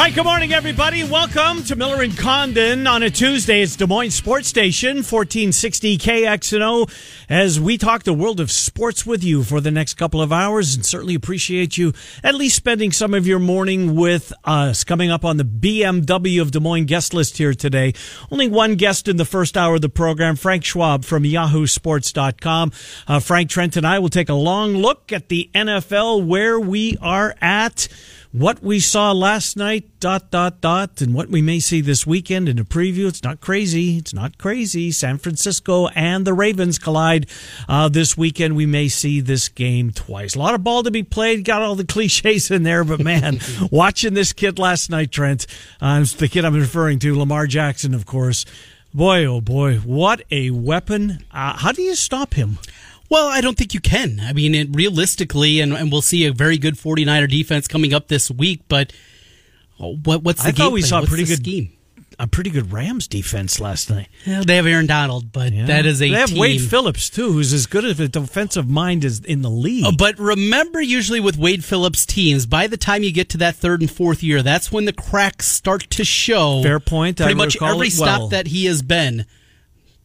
Hi, good morning, everybody. Welcome to Miller and Condon on a Tuesday. It's Des Moines Sports Station, 1460 KXNO, as we talk the world of sports with you for the next couple of hours and certainly appreciate you at least spending some of your morning with us. Coming up on the BMW of Des Moines guest list here today. Only one guest in the first hour of the program, Frank Schwab from yahoosports.com. Uh, Frank Trent and I will take a long look at the NFL, where we are at what we saw last night, dot, dot, dot, and what we may see this weekend in a preview. It's not crazy. It's not crazy. San Francisco and the Ravens collide uh, this weekend. We may see this game twice. A lot of ball to be played. Got all the cliches in there, but man, watching this kid last night, Trent, uh, the kid I'm referring to, Lamar Jackson, of course. Boy, oh boy, what a weapon. Uh, how do you stop him? Well, I don't think you can. I mean, it, realistically, and, and we'll see a very good 49er defense coming up this week, but oh, what, what's the I game thought we plan? saw a What's pretty good scheme? a pretty good Rams defense last night. They have Aaron Donald, but Yeah. that is a They have team. Wade Phillips too, who's as good of a defensive mind as in the league. Uh, but remember, usually with Wade Phillips teams, by the time you get to that third and fourth year, that's when the cracks start to show. Fair point. I Pretty much every it well. stop that he has been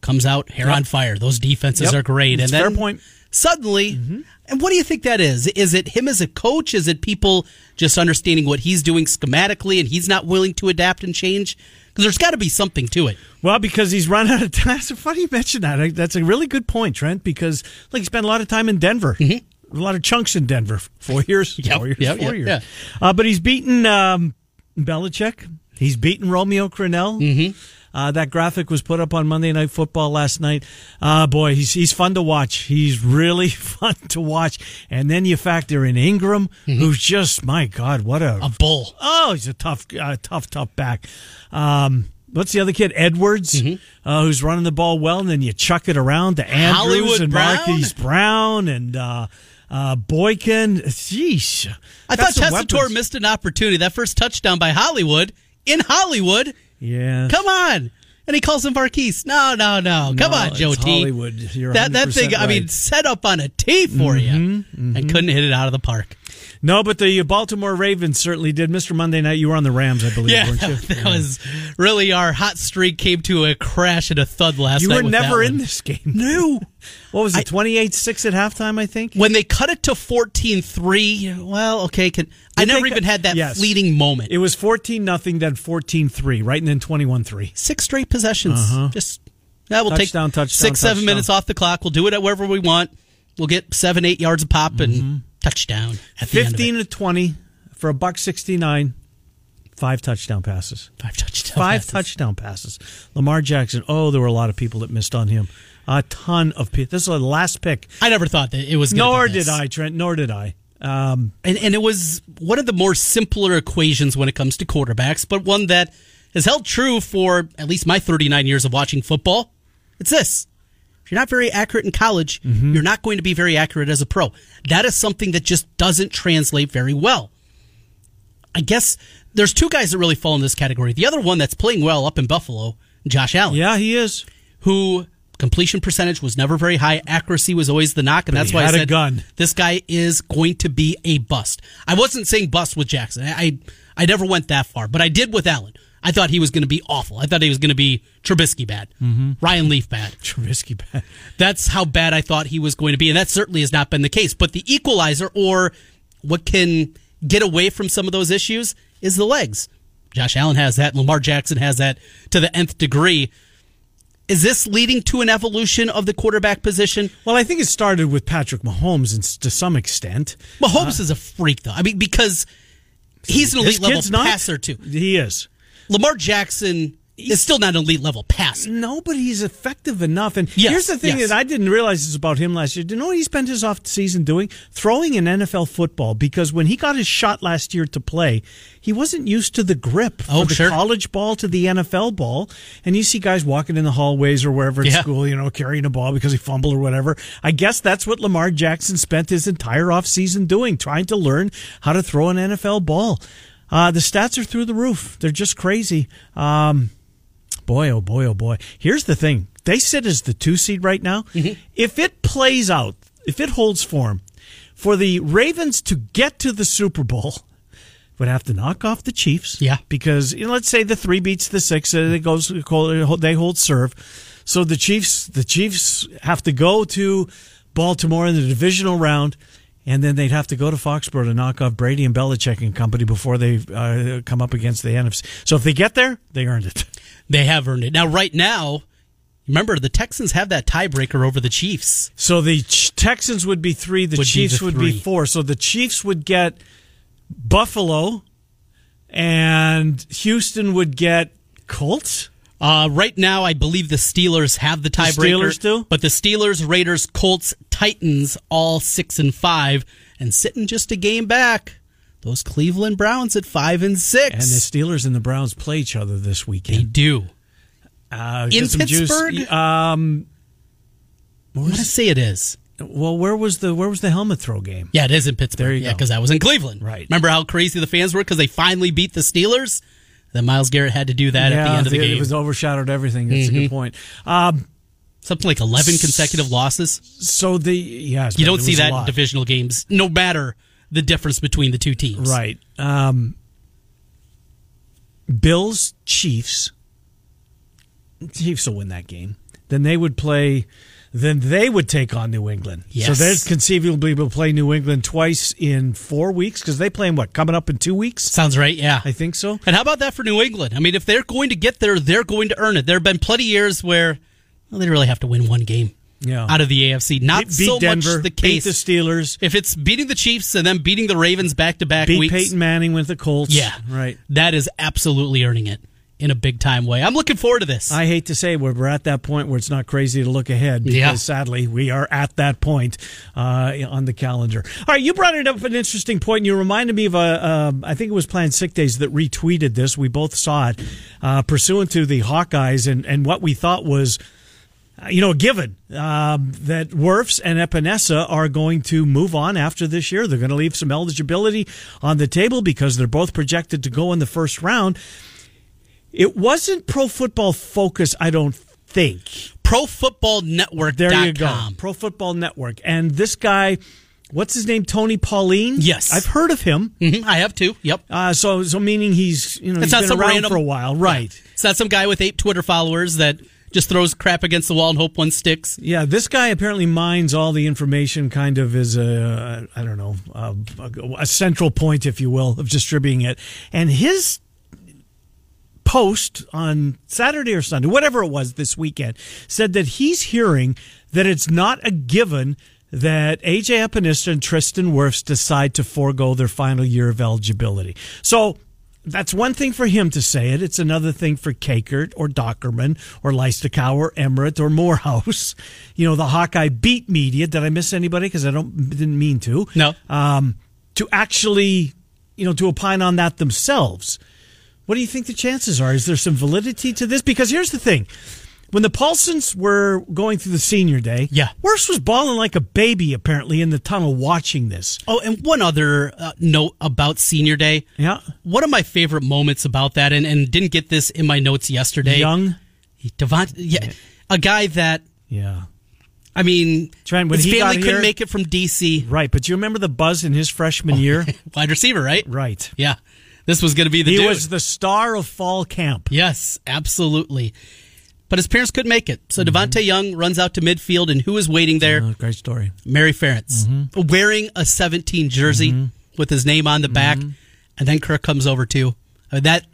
comes out hair on fire. Those defenses Yep. are great, and fair then point. suddenly, and what do you think that is? Is it him as a coach? Is it people just understanding what he's doing schematically, and he's not willing to adapt and change? Because there's got to be something to it. Well, because he's run out of time. It's funny you mention that. That's a really good point, Trent. Because like he spent a lot of time in Denver, a lot of chunks in Denver. Four years, Yep, four years, yep, four yep, years. yeah. Uh, but he's beaten um, Belichick. He's beaten Romeo Crennel. Mm-hmm. Uh, that graphic was put up on Monday Night Football last night. Uh, boy, he's he's fun to watch. He's really fun to watch. And then you factor in Ingram, who's just my God, what a A bull. Oh, he's a tough, uh, tough, tough back. Um, what's the other kid? Edwards, uh, who's running the ball well, and then you chuck it around to Andrews Hollywood and Brown? Marquise Brown and uh, uh, Boykin. Sheesh. I thought Tessitore missed an opportunity. That first touchdown by Hollywood in Hollywood. Yeah. Come on. And he calls him Marquise. No, no, no. Come No, on, Joe T. Hollywood. You're that that 100% thing, I mean, set up on a tee for you mm-hmm, and mm-hmm. couldn't hit it out of the park. No, but the Baltimore Ravens certainly did. Mr. Monday Night, you were on the Rams, I believe, Yeah, weren't you? that was really our hot streak came to a crash and a thud last You night. You were never in this game. No. What was it, 28 6 at halftime, I think? When they cut it to 14 3, well, okay. Can, I never even had that Yes. fleeting moment. It was 14 nothing, then 14 3, right? And then 21 3. Six straight possessions. Uh-huh. Just, yeah, we'll Touchdown, take touchdown, six, seven minutes off the clock. We'll do it at wherever we want. We'll get seven, eight yards a pop and mm-hmm. Touchdown at the end of it. 15 to 20 for a buck 69 five touchdown passes Five touchdowns. five touchdown passes lamar jackson oh there were a lot of people that missed on him a ton of people this is the last pick I never thought that it was. nor be did i trent nor did i um, and and it was one of the more simpler equations when it comes to quarterbacks, but one that has held true for at least my 39 years of watching football. It's this. If you're not very accurate in college, Mm-hmm. you're not going to be very accurate as a pro. That is something that just doesn't translate very well. I guess there's two guys that really fall in this category. The other one that's playing well up in Buffalo, Josh Allen, yeah he is who completion percentage was never very high. Accuracy was always the knock, and But that's why I said gun. this guy is going to be a bust. I wasn't saying bust with Jackson. I I, I never went that far, but I did with Allen. I thought he was going to be awful. I thought he was going to be Trubisky bad, Mm-hmm. Ryan Leaf bad. Trubisky bad. That's how bad I thought he was going to be, and that certainly has not been the case. But the equalizer, or what can get away from some of those issues, is the legs. Josh Allen has that. Lamar Jackson has that to the nth degree. Is this leading to an evolution of the quarterback position? well i think it started with patrick mahomes and to some extent Mahomes is a freak, though. I mean, because he's an elite level not passer too. he is Lamar Jackson is still not an elite level passer. No, but he's effective enough. And Yes, here's the thing yes. that I didn't realize is about him last year. Do you know what he spent his off season doing? Throwing an NFL football because when he got his shot last year to play, he wasn't used to the grip Oh, from the sure. college ball to the NFL ball. And you see guys walking in the hallways or wherever at Yeah. school, you know, carrying a ball because he fumbled or whatever. I guess that's what Lamar Jackson spent his entire off season doing, trying to learn how to throw an NFL ball. Uh, the stats are through the roof. They're just crazy. Um, boy, oh boy, oh boy. Here's the thing. They sit as the two seed right now. Mm-hmm. If it plays out, if it holds form, for the Ravens to get to the Super Bowl, would have to knock off the Chiefs. Yeah. Because you know, let's say the three beats the six, uh, it goes, they hold serve. So the Chiefs, the Chiefs have to go to Baltimore in the divisional round. And then they'd have to go to Foxborough to knock off Brady and Belichick and company before they uh, come up against the NFC. So if they get there, they earned it. They have earned it. Now, right now, remember the Texans have that tiebreaker over the Chiefs. So the Ch- Texans would be three, the Would be Chiefs the would be four. So the Chiefs would get Buffalo, and Houston would get Colts. Uh, right now, I believe the Steelers have the tiebreaker. Steelers do? but the Steelers, Raiders, Colts, Titans, all six and five, and sitting just a game back. Those Cleveland Browns at five and six. And the Steelers and the Browns play each other this weekend. they do. Uh, In some juice. Pittsburgh? Um, I want to say it is. well, where was the where was the helmet throw game? Yeah, it is in Pittsburgh. There you yeah, because I was in Cleveland. Right. Remember how crazy the fans were because they finally beat the Steelers? Then Myles Garrett had to do that at the end of the it game. Mm-hmm. was overshadowed everything. That's a good point. Um, Something like 11 consecutive losses. so the yeah, You don't see that in divisional games, no matter the difference between the two teams. Right. Um, Bills, Chiefs. Chiefs will win that game. Then they would play. Then they would take on New England. Yes. So they're conceivably able to play New England twice in four weeks because they play in what coming up in two weeks. Sounds right, yeah. I think so. And how about that for New England? I mean, if they're going to get there, they're going to earn it. There have been plenty of years where well, they really have to win one game Yeah. out of the AFC. Not beat so Denver. much the case. Beat the Steelers. if it's beating the Chiefs and then beating the Ravens back to back Beat weeks, Peyton Manning with the Colts. yeah, Right. That is absolutely earning it in a big time way. I'm looking forward to this. I hate to say we're, we're at that point where it's not crazy to look ahead because Yeah. sadly we are at that point uh, on the calendar. All right, you brought it up an interesting point. And you reminded me of a, uh, I think it was Planned Sick Days that retweeted this. We both saw it uh, pursuant to the Hawkeyes and, and what we thought was. uh, You know, a given um, that Wirfs and Epenesa are going to move on after this year. They're going to leave some eligibility on the table because they're both projected to go in the first round. It wasn't Pro Football Focus, I don't think. Pro Football Network. There you go. Pro Football Network. And this guy, what's his name? Tony Pauline? Yes. I've heard of him. hmm I have too. Yep. Uh, so, so meaning he's, you know, It's he's not been some around random- for a while. Right. It's not some guy with eight Twitter followers that just throws crap against the wall and hope one sticks. Yeah, this guy apparently mines all the information, kind of as a, I don't know, a, a central point, if you will, of distributing it. And his post on Saturday or Sunday, whatever it was this weekend, said that he's hearing that it's not a given that AJ Epenesa and Tristan Wirfs decide to forego their final year of eligibility. So that's one thing for him to say it. It's another thing for Kakert or Dochterman or Leistikow or Emmerich or Morehouse. You know, the Hawkeye beat media. Did I miss anybody? Because I don't didn't mean to. No. Um, to actually, you know, to opine on that themselves. What do you think the chances are? Is there some validity to this? Because here's the thing. When the Paulsons were going through the senior day, Yeah. Worse was bawling like a baby apparently in the tunnel watching this. Oh, and one other uh, note about Senior Day. Yeah. One of my favorite moments about that, and, and didn't get this in my notes yesterday. Young. Devont, yeah, a guy that Yeah. I mean, Trent, his he family couldn't here- make it from DC. Right, but you remember the buzz in his freshman year? Wide receiver, right? right. Yeah, this was going to be the He dude. was the star of fall camp. Yes, absolutely. But his parents couldn't make it. So Mm-hmm. Devontae Young runs out to midfield, and who is waiting there? Oh, great story. Mary Ferentz, Mm-hmm. wearing a 17 jersey with his name on the back. Mm-hmm. And then Kirk comes over too. Uh, that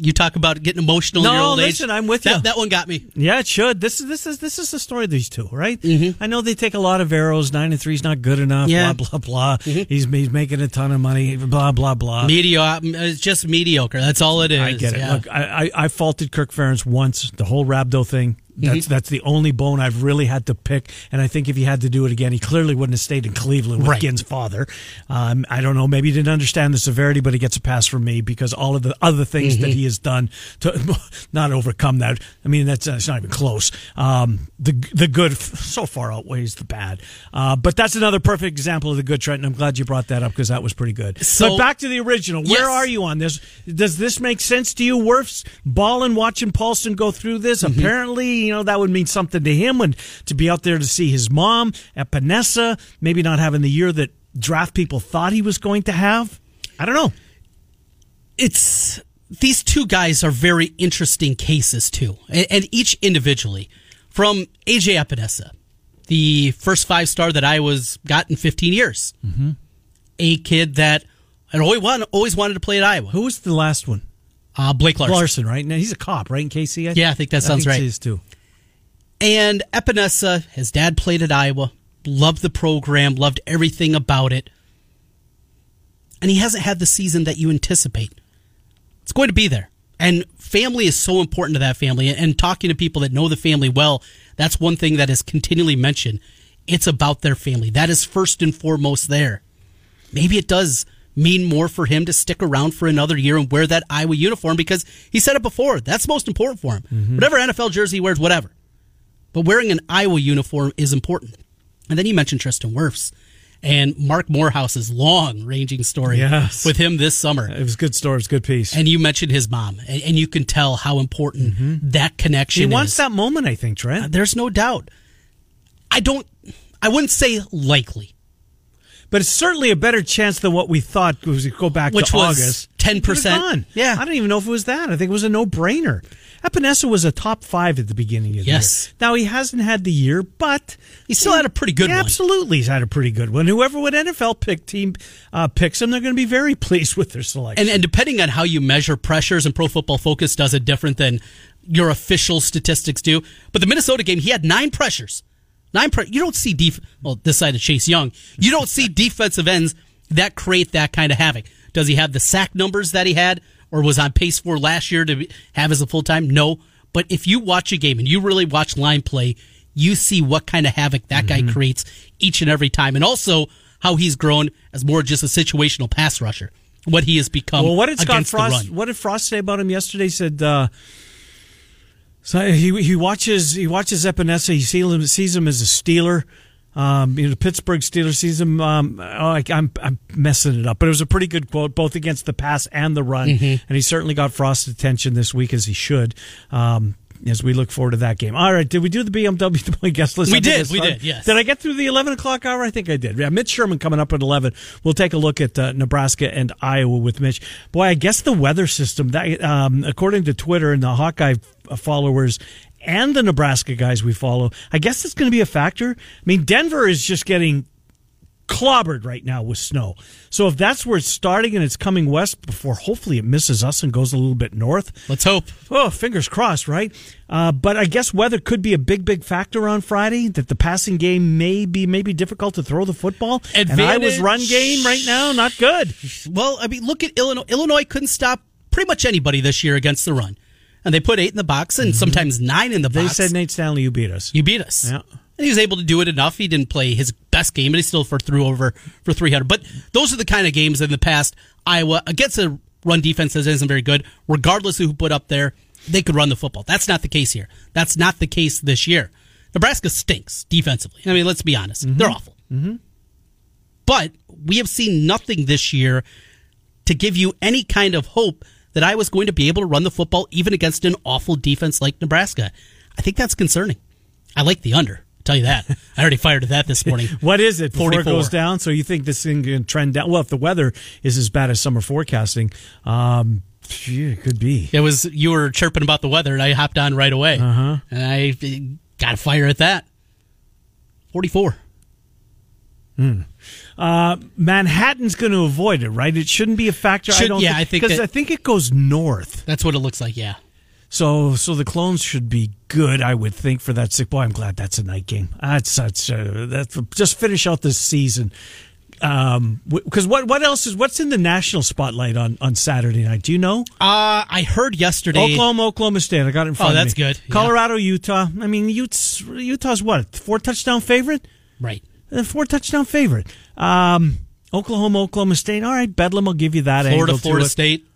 You talk about getting emotional in No, your old listen, age. I'm with that, you. That one got me. Yeah, it should. This is this is this is the story of these two, right? Mm-hmm. I know they take a lot of arrows. Nine and three's not good enough. Yeah. Blah blah blah. He's he's making a ton of money. Blah blah blah. Mediocre. It's just mediocre. That's all it is. I get it. Yeah. Look, I, I I faulted Kirk Ferentz once. The whole rhabdo thing. That's Mm-hmm. that's the only bone I've really had to pick. And I think if he had to do it again, he clearly wouldn't have stayed in Cleveland with Right. Ginn's father. Um, I don't know. Maybe he didn't understand the severity, but he gets a pass from me because all of the other things Mm-hmm. that he has done to not overcome that. I mean, that's, that's not even close. Um, the the good so far outweighs the bad. Uh, but that's another perfect example of the good, Trent. And I'm glad you brought that up because that was pretty good. So- but back to the original. Where are you on this? Does this make sense to you, Wirfs? Balling, watching Paulson go through this. Mm-hmm. Apparently, you know that would mean something to him, and to be out there to see his mom at Panessa, maybe not having the year that draft people thought he was going to have. I don't know. it's these two guys are very interesting cases too, and, and each individually. From AJ Epenesa, the first five star that I was got in 15 years, mm-hmm. a kid that I always wanted, always wanted to play at Iowa. Who was the last one? Uh, Blake Larson. Larson, right? Now he's a cop, right? In KC, Yeah, I think that sounds think right. he is too. And Epenesa, his dad played at Iowa, loved the program, loved everything about it. And he hasn't had the season that you anticipate. It's going to be there. And family is so important to that family. And talking to people that know the family well, that's one thing that is continually mentioned. It's about their family. That is first and foremost there. Maybe it does mean more for him to stick around for another year and wear that Iowa uniform because he said it before. That's most important for him. Mm-hmm. Whatever NFL jersey he wears, whatever. But wearing an Iowa uniform is important. And then you mentioned Tristan Wirfs and Mark Morehouse's long ranging story Yes. with him this summer. It was a good story. It was a good piece. And you mentioned his mom, and, and you can tell how important that connection Mm-hmm. he wants is. that moment, I think, Trent. There's no doubt. I don't, I wouldn't say likely, But it's certainly a better chance than what we thought. Was we go back Which to was August, 10%. It was gone. Yeah. I don't even know if it was that. I think it was a no-brainer. Epenesa was a top five at the beginning of the Yes. year. Now he hasn't had the year, but He still had a pretty good one. Absolutely, he's had a pretty good one. Whoever would NFL pick team uh, picks him, they're going to be very pleased with their selection. and, and depending on how you measure pressures, and Pro Football Focus does it different than your official statistics do. But the Minnesota game, he had nine pressures. Nine pre- You don't see def- well this side of Chase Young. You don't see defensive ends that create that kind of havoc. Does he have the sack numbers that he had, or was on pace for last year to be- have as a full time? No. But if you watch a game and you really watch line play, you see what kind of havoc that Mm-hmm. guy creates each and every time, and also how he's grown as more just a situational pass rusher. What he has become. well, what did Scott Frost? What did Frost say about him yesterday? He said. Uh, so he he watches he watches Epenesa. He sees him, sees him as a Steeler. Um, you know, the Pittsburgh Steelers sees him. Um, oh, I, I'm I'm messing it up, but it was a pretty good quote, both against the pass and the run, Mm-hmm. and he certainly got Frost's attention this week as he should. Um, as we look forward to that game. All right, did we do the BMW guest list? We did, we fun. did, yes. Did I get through the eleven o'clock hour? I think I did. Yeah, Mitch Sherman coming up at eleven. We'll take a look at uh, Nebraska and Iowa with Mitch. Boy, I guess the weather system that, um, according to Twitter and the Hawkeye followers and the Nebraska guys we follow, I guess it's going to be a factor. I mean, Denver is just getting clobbered right now with snow. So if that's where it's starting and it's coming west before hopefully it misses us and goes a little bit north. Let's hope. Oh, fingers crossed, right? Uh, but I guess weather could be a big, big factor on Friday. That the passing game may be maybe difficult to throw the football. And Iowa's Advantage. run game right now not good. Well, I mean, look at Illinois. Illinois couldn't stop pretty much anybody this year against the run, and they put eight in the box and sometimes nine in the Mm-hmm. They said Nate Stanley, you beat us. you beat us. Yeah. And he was able to do it enough. He didn't play his best game, but he still for threw over for 300. But those are the kind of games in the past Iowa against a run defense that isn't very good, regardless of who put up there, they could run the football. That's not the case here. That's not the case this year. Nebraska stinks defensively. I mean, let's be honest. Mm-hmm. They're awful. Mm-hmm. But we have seen nothing this year to give you any kind of hope that I was going to be able to run the football even against an awful defense like Nebraska. I think that's concerning. I like the under. Tell you that. I already fired at that this morning. What is it before 44. it goes down? So you think this thing can trend down? Well, if the weather is as bad as summer forecasting, um, gee, it could be. It was you were chirping about the weather, and I hopped on right away, uh-huh. and I got a fire at that. Forty-four. Uh, Manhattan's going to avoid it, right? It shouldn't be a factor. I don't yeah, I think because I think it goes north. That's what it looks like. Yeah. So, so the clones should be good, I would think, for that sick boy. I'm glad that's a night game. That's such uh, that's just finish out this season. Um, because what what else is what's in the national spotlight on on Saturday night? Do you know? Uh, I heard yesterday. Oklahoma, Oklahoma State. I got it in front Oh, of me. that's good. Yeah. Colorado, Utah. I mean, Utah's, Utah's what four touchdown favorite? Right. A four touchdown favorite. Um, Oklahoma, Oklahoma State. All right, Bedlam will give you that. Florida, angle to Florida. State.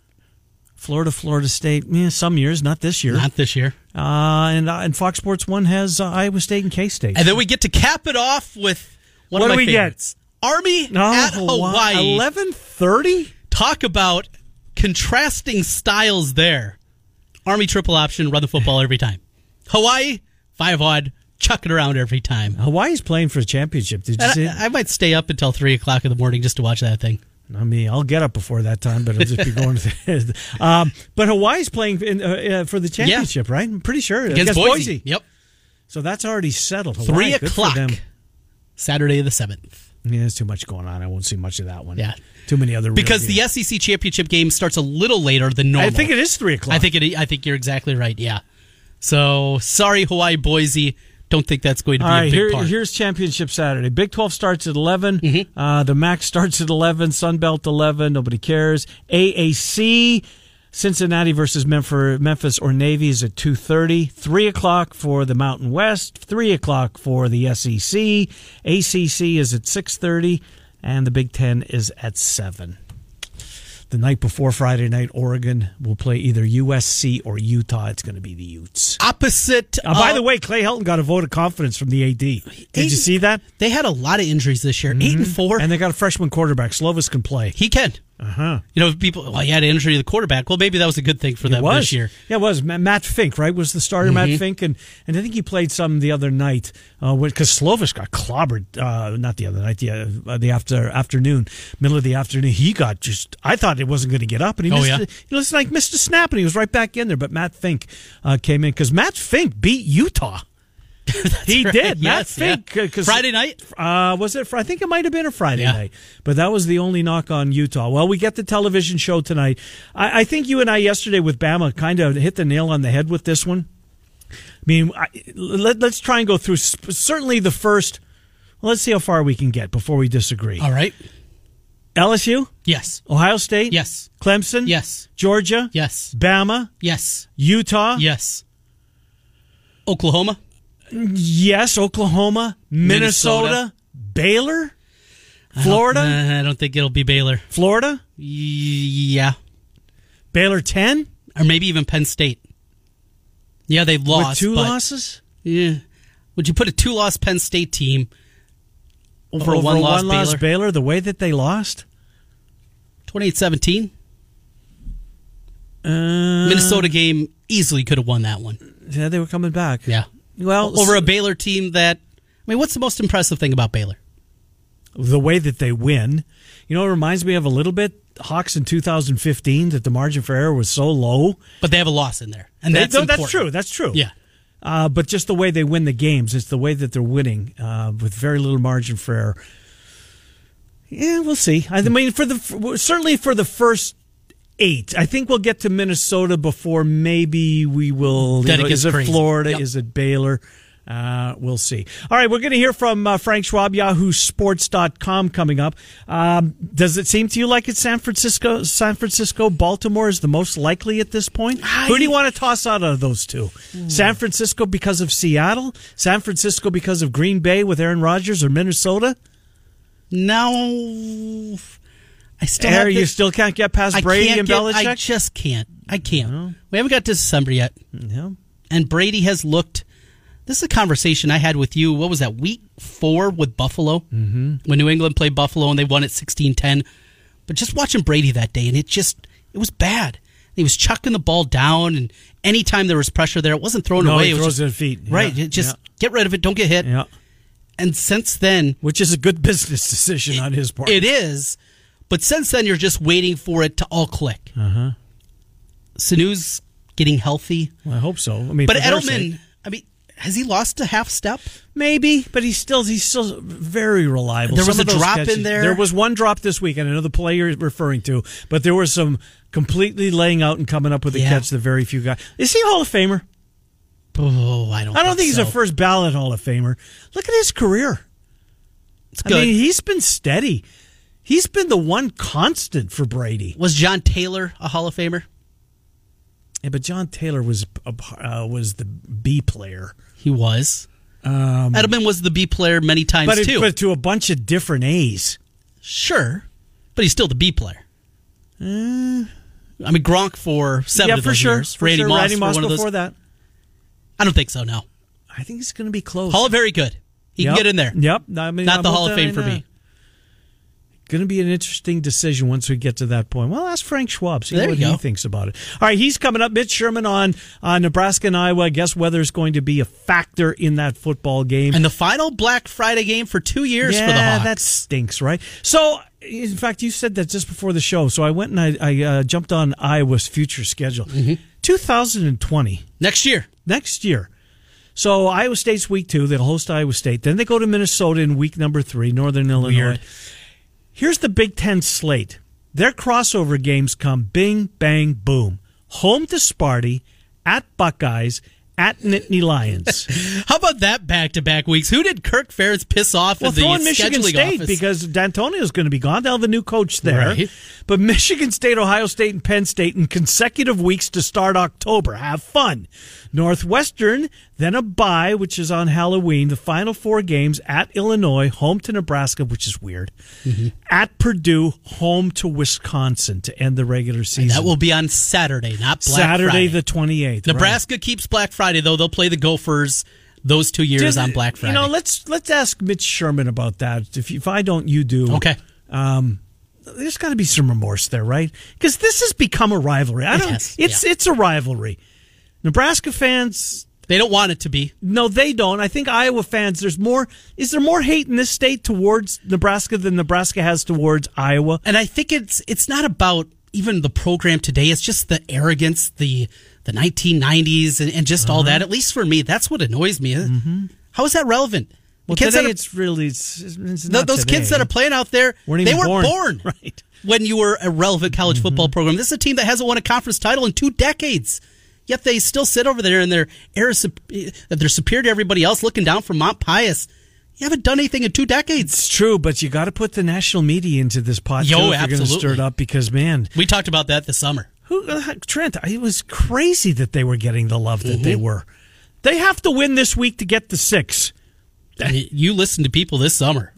Florida, Florida State. Yeah, some years, not this year. Not this year. Uh, and uh, and Fox Sports One has uh, Iowa State and K State. And then we get to cap it off with one What do we get? favorites. Army at Hawaii. Eleven thirty. Talk about contrasting styles there. Army triple option, run the football every time. Hawaii, five odd, chuck it around every time. Hawaii's playing for a championship. Did you see? it? I might stay up until three o'clock in the morning just to watch that thing. I mean, I'll get up before that time, but I'll just be going. To um, but Hawaii's playing in, uh, uh, for the championship, right? I'm pretty sure Against, Boise. Yep. So that's already settled. Hawaii, Three o'clock. Saturday the seventh. Yeah, there's too much going on. I won't see much of that one. Yeah. too many other Because the. SEC championship game starts a little later than normal. I think it is three o'clock. I think it. I think you're exactly right. Yeah. So sorry, Hawaii, Boise. Don't think that's going to be All right, a big here, part. here's championship Saturday. Big 12 starts at 11. Mm-hmm. Uh, the MAC starts at 11. Sun Belt 11. Nobody cares. AAC, Cincinnati versus Memphis, Memphis or Navy is at 2.30. 3 o'clock for the Mountain West. 3 o'clock for the SEC. ACC is at 6.30. And the Big Ten is at 7. The night before Friday night, Oregon will play either USC or Utah. It's going to be the Utes. Opposite. Uh, by of- the way, Clay Helton got a vote of confidence from the AD. Did you see that? they had a lot of injuries this year. Eight and four. And they got a freshman quarterback. Slovis can play. he can. Uh huh. You know, people. Well, he had an injury to the quarterback. Well, maybe that was a good thing for them this year. Yeah, it was Matt Fink, right? Was the starter Mm-hmm. Matt Fink, and and I think he played some the other night because Slovis got clobbered. Uh, not the other night, the uh, the after afternoon, middle of the afternoon. He got just. I thought it wasn't going to get up, and he Oh, missed. yeah? it. He was like missed a snap, and he was right back in there. But Matt Fink uh, came in because Matt Fink beat Utah. he right. did. Matt Yes, yeah. Fink. uh, 'cause- Friday night. Uh, was it? I think it might have been a Friday Yeah. night, but that was the only knock on Utah. Well, we get the television show tonight. I, I think you and I yesterday with Bama kind of hit the nail on the head with this one. I mean, I, let, us try and go through sp- certainly the first. Well, let's see how far we can get before we disagree. All right. LSU, Yes. Ohio State, Yes. Clemson, Yes. Georgia, Yes. Bama, Yes. Utah, Yes. Oklahoma. Yes, Oklahoma, Minnesota, Minnesota. Baylor, Florida, I don't, uh, I don't think it'll be Baylor. Florida, Yeah. Baylor ten Or maybe even Penn State. Yeah, they lost. with two but- losses. Yeah. Would you put a two-loss Penn State team over, over one-loss one loss Baylor? Baylor, the way that they lost. 28-17. Uh, Minnesota game easily could have won that one. Yeah, they were coming back. Yeah. Well, Over a Baylor team that I mean, what's the most impressive thing about Baylor? the way that they win. You know, it reminds me of a little bit Hawks in 2015 that the margin for error was so low. But they have a loss in there. And that's no, that's true. That's true. Yeah. Uh, but just the way they win the games, it's the way that they're winning uh, with very little margin for error. Yeah, we'll see. I mean, for the for, certainly for the first eight, I think we'll get to Minnesota before maybe we will. You know, is it crazy. Florida? Yep. Is it Baylor? Uh, we'll see. All right, we're going to hear from uh, Frank Schwab, YahooSports.com coming up. Um, does it seem to you like it's San Francisco? San Francisco, Baltimore is the most likely at this point. Who do you want to toss out of those two? San Francisco because of Seattle, San Francisco because of Green Bay with Aaron Rodgers, or Minnesota? No. I still have you still can't get past I Brady and get- Belichick. I just can't. I can't. We haven't got to December yet. yeah. And Brady has looked. This is a conversation I had with you. What was that, week four with Buffalo? Mm-hmm. When New England played Buffalo and they won at 16 10. But just watching Brady that day, and it just, it was bad. He was chucking the ball down, and anytime there was pressure there, it wasn't thrown No, away. he it was throws it at feet. Yeah, Right. it just yeah. get rid of it. Don't get hit. Yeah. And since then, Which is a good business decision on his part. It is, but since then you're just waiting for it to all click. Uh huh. Sanu's getting healthy, Well, I hope so. I mean, but Edelman. I mean, has he lost a half step? Maybe, but he's still he's still very reliable. There was Some a drop catches- in there? There was one drop this week, and I know the player you're referring to, but there was some completely laying out and coming up with a Yeah. catch that very few guys. Is he a Hall of Famer? Oh, I don't. I don't think he's so. a first ballot Hall of Famer. Look at his career. It's I mean, he's been steady. He's been the one constant for Brady. was John Taylor a Hall of Famer? Yeah, but John Taylor was uh, was the B player, He was. Edelman was the B player many times but it, too. but to a bunch of different A's. sure, but he's still the B player. I mean Gronk for seven yeah, of for those sure. years. For Randy sure. Moss Randy for Moss one of before those. that. I don't think so. No, I think he's going to be close. Hall of very good. He Yep. can get in there. Yep. I mean, Not I'm the Hall of Fame for me. Going to be an interesting decision once we get to that point. Well, ask Frank Schwab. See There what he go. thinks about it. All right, he's coming up. Mitch Sherman on uh, Nebraska and Iowa. I guess weather's going to be a factor in that football game. And the final Black Friday game for two years yeah, for the Hawks. that stinks, right? So, in fact, you said that just before the show. So I went and I, I uh, jumped on Iowa's future schedule. Mm-hmm. 2020 next year. next year. So Iowa State's week two. They'll host Iowa State. Then they go to Minnesota in week number three, Northern Illinois. Weird. Here's the Big Ten slate. Their crossover games come bing, bang, boom. Home to Sparty, at Buckeyes, at Nittany Lions. How about that back to back weeks? Who did Kirk Ferentz piss off well, in the throw in Michigan State office? because D'Antonio's going to be gone. They'll have a new coach there. Right. But Michigan State, Ohio State, and Penn State in consecutive weeks to start October. Have fun. Northwestern, then a bye, which is on Halloween. The final four games at Illinois, home to Nebraska, which is weird. Mm-hmm. At Purdue, home to Wisconsin to end the regular season. that will be on Saturday, not Black Saturday Friday. the 28th. Nebraska keeps Black Friday though. They'll play the Gophers those two years Just, on Black Friday. You know, let's let's ask Mitch Sherman about that. If, if I don't, you do. okay. Um, there's got to be some remorse there, right? Because this has become a rivalry. I don't. has, it's yeah. it's a rivalry. Nebraska fans, They don't want it to be. no, they don't. I think Iowa fans. There's more. Is there more hate in this state towards Nebraska than Nebraska has towards Iowa? And I think it's it's not about even the program today. It's just the arrogance, the the 1990s, and, and just Uh-huh. all that. At least for me, that's what annoys me. How is that relevant? Mm-hmm. Well, kids today that are- it's really it's, it's those kids that are playing out there, Weren't they weren't born. born, Right. Mm-hmm. when you were a relevant college football program. This is a team that hasn't won a conference title in two decades. Yet they still sit over there in their sup- that they're superior to everybody else, looking down from Mount Pius. You haven't done anything in two decades. It's true, but you got to put the national media into this pot Yo, too if you're going to stir it up. Because man, We talked about that this summer. Who uh, Trent? It was crazy that they were getting the love that Mm-hmm. they were. They have to win this week to get the six. You listen to people this summer.